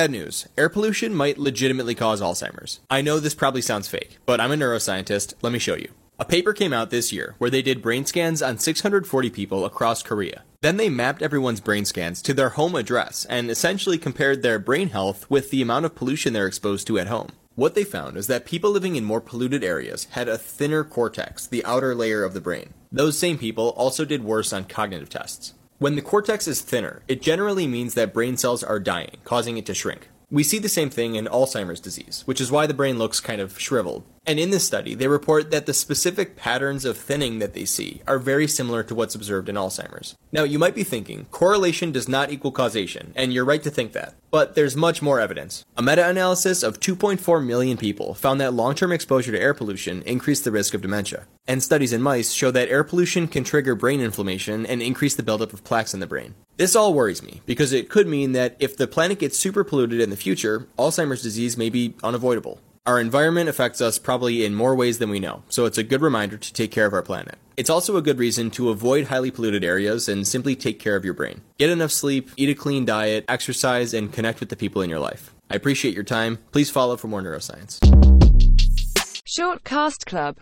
Bad news. Air pollution might legitimately cause Alzheimer's. I know this probably sounds fake, but I'm a neuroscientist. Let me show you. A paper came out this year where they did brain scans on 640 people across Korea. Then they mapped everyone's brain scans to their home address and essentially compared their brain health with the amount of pollution they're exposed to at home. What they found is that people living in more polluted areas had a thinner cortex, the outer layer of the brain. Those same people also did worse on cognitive tests. When the cortex is thinner, it generally means that brain cells are dying, causing it to shrink. We see the same thing in Alzheimer's disease, which is why the brain looks kind of shriveled. And in this study, they report that the specific patterns of thinning that they see are very similar to what's observed in Alzheimer's. Now, you might be thinking, correlation does not equal causation, and you're right to think that. But there's much more evidence. A meta analysis of 2.4 million people found that long term exposure to air pollution increased the risk of dementia. And studies in mice show that air pollution can trigger brain inflammation and increase the buildup of plaques in the brain. This all worries me, because it could mean that if the planet gets super polluted in the future, Alzheimer's disease may be unavoidable. Our environment affects us probably in more ways than we know, so it's a good reminder to take care of our planet. It's also a good reason to avoid highly polluted areas and simply take care of your brain. Get enough sleep, eat a clean diet, exercise, and connect with the people in your life. I appreciate your time. Please follow for more neuroscience. Shortcast Club